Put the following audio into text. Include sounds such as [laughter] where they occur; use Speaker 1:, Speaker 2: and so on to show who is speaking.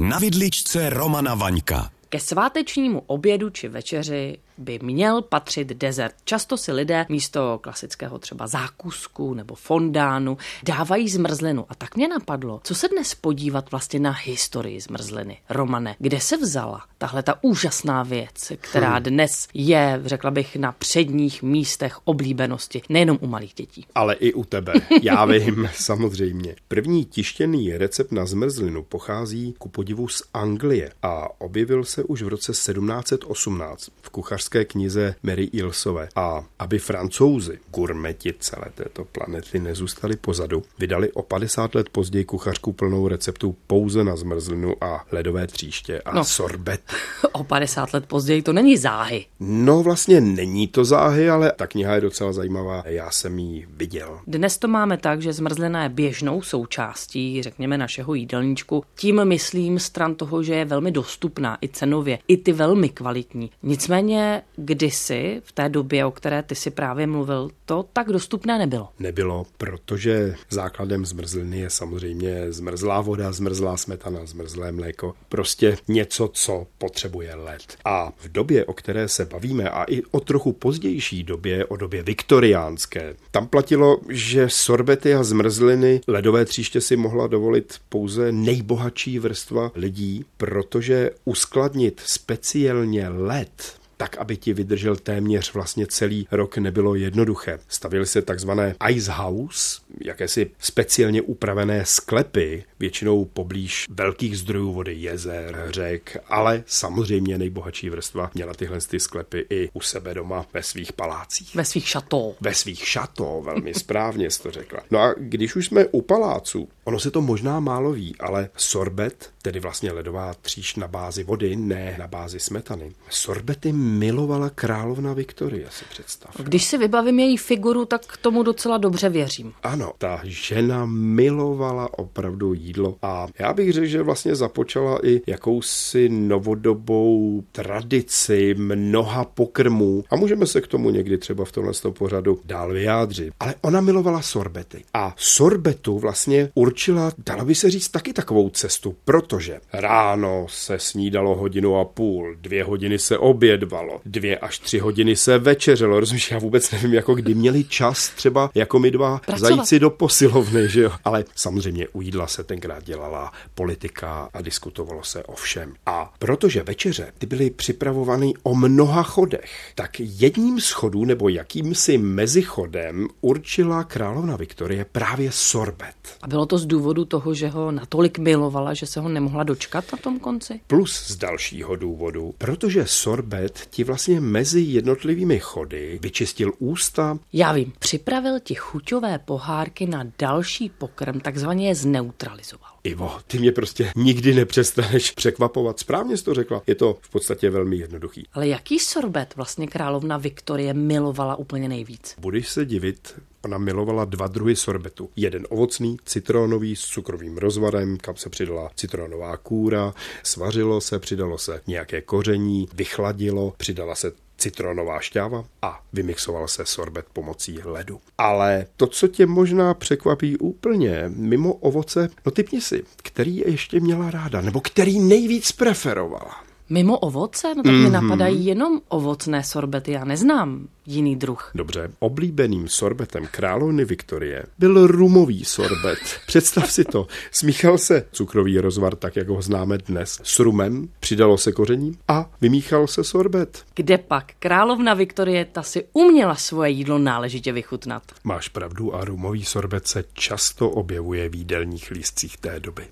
Speaker 1: Na vidličce Romana Vaňka.
Speaker 2: Ke svátečnímu obědu či večeři by měl patřit dezert. Často si lidé místo klasického třeba zákusku nebo fondánu dávají zmrzlinu. A tak mě napadlo, co se dnes podívat vlastně na historii zmrzliny. Romane, kde se vzala tahle ta úžasná věc, která hmm. dnes je, řekla bych, na předních místech oblíbenosti, nejenom u malých dětí.
Speaker 3: Ale i u tebe. Já [laughs] vím, samozřejmě. První tištěný recept na zmrzlinu pochází ku podivu z Anglie a objevil se už v roce 1718 v kuchařské kuchařské knize Mary Ilsové. A aby francouzi, gurmeti celé této planety, nezůstali pozadu, vydali o 50 let později kuchařku plnou receptů pouze na zmrzlinu a ledové tříště a no, sorbet. [laughs]
Speaker 2: O 50 let později to není záhy.
Speaker 3: No vlastně není to záhy, ale ta kniha je docela zajímavá. Já jsem ji viděl.
Speaker 2: Dnes to máme tak, že zmrzlina je běžnou součástí, řekněme, našeho jídelníčku. Tím myslím stran toho, že je velmi dostupná i cenově, i ty velmi kvalitní. Nicméně kdysi, v té době, o které ty si právě mluvil, to tak dostupné nebylo.
Speaker 3: Nebylo, protože základem zmrzliny je samozřejmě zmrzlá voda, zmrzlá smetana, zmrzlé mléko. Prostě něco, co potřebuje led. A v době, o které se bavíme, a i o trochu pozdější době, o době viktoriánské, tam platilo, že sorbety a zmrzliny ledové tříště si mohla dovolit pouze nejbohatší vrstva lidí, protože uskladnit speciálně led tak, aby ti vydržel téměř vlastně celý rok, nebylo jednoduché. Stavili se takzvané ice house, jakési speciálně upravené sklepy, většinou poblíž velkých zdrojů vody, jezer, řek, ale samozřejmě nejbohatší vrstva měla tyhle ty sklepy i u sebe doma ve svých palácích.
Speaker 2: Ve svých šató.
Speaker 3: Ve svých šató, velmi správně jsi to řekla. No a když už jsme u paláců, ono se to možná málo ví, ale sorbet, tedy vlastně ledová tříš na bázi vody, ne na bázi smetany. Sorbety milovala královna Viktorie, si představ.
Speaker 2: Když si vybavím její figuru, tak tomu docela dobře věřím.
Speaker 3: Ano, ta žena milovala opravdu jídlo a já bych řekl, že vlastně započala i jakousi novodobou tradici mnoha pokrmů a můžeme se k tomu někdy třeba v tomhle pořadu dál vyjádřit. Ale ona milovala sorbety a sorbetu vlastně určila, dalo by se říct, taky takovou cestu, protože ráno se snídalo hodinu a půl, dvě hodiny se obědvalo, dvě až tři hodiny se večeřelo. Rozumíš, já vůbec nevím, jako kdy měli čas třeba jako my dva Pracovat. zajít si do posilovny, že jo. Ale samozřejmě u jídla se tenkrát dělala politika a diskutovalo se o všem. A protože večeře ty byly připravovány o mnoha chodech, tak jedním z chodů nebo jakýmsi mezichodem určila královna Viktorie právě sorbet.
Speaker 2: A bylo to z důvodu toho, že ho natolik milovala, že se ho nemohla dočkat na tom konci?
Speaker 3: Plus z dalšího důvodu, protože sorbet ti vlastně mezi jednotlivými chody vyčistil ústa.
Speaker 2: Já vím, připravil ti chuťové pohárky na další pokrm, takzvaně je zneutralizoval.
Speaker 3: Ivo, ty mě prostě nikdy nepřestaneš překvapovat. Správně jsi to řekla. Je to v podstatě velmi jednoduchý.
Speaker 2: Ale jaký sorbet vlastně královna Viktorie milovala úplně nejvíc?
Speaker 3: Budeš se divit, Ona milovala dva druhy sorbetu. Jeden ovocný, citronový s cukrovým rozvarem, kam se přidala citronová kůra, svařilo se, přidalo se nějaké koření, vychladilo, přidala se citronová šťáva a vymixoval se sorbet pomocí ledu. Ale to, co tě možná překvapí úplně, mimo ovoce, no typni si, který ještě měla ráda, nebo který nejvíc preferovala.
Speaker 2: Mimo ovoce? No tak mm-hmm. mi mhm. napadají jenom ovocné sorbety, já neznám jiný druh.
Speaker 3: Dobře, oblíbeným sorbetem královny Viktorie byl rumový sorbet. [laughs] Představ si to. Smíchal se cukrový rozvar, tak jak ho známe dnes, s rumem, přidalo se koření a vymíchal se sorbet.
Speaker 2: Kde pak? Královna Viktorie ta si uměla svoje jídlo náležitě vychutnat.
Speaker 3: Máš pravdu a rumový sorbet se často objevuje v jídelních lístcích té doby.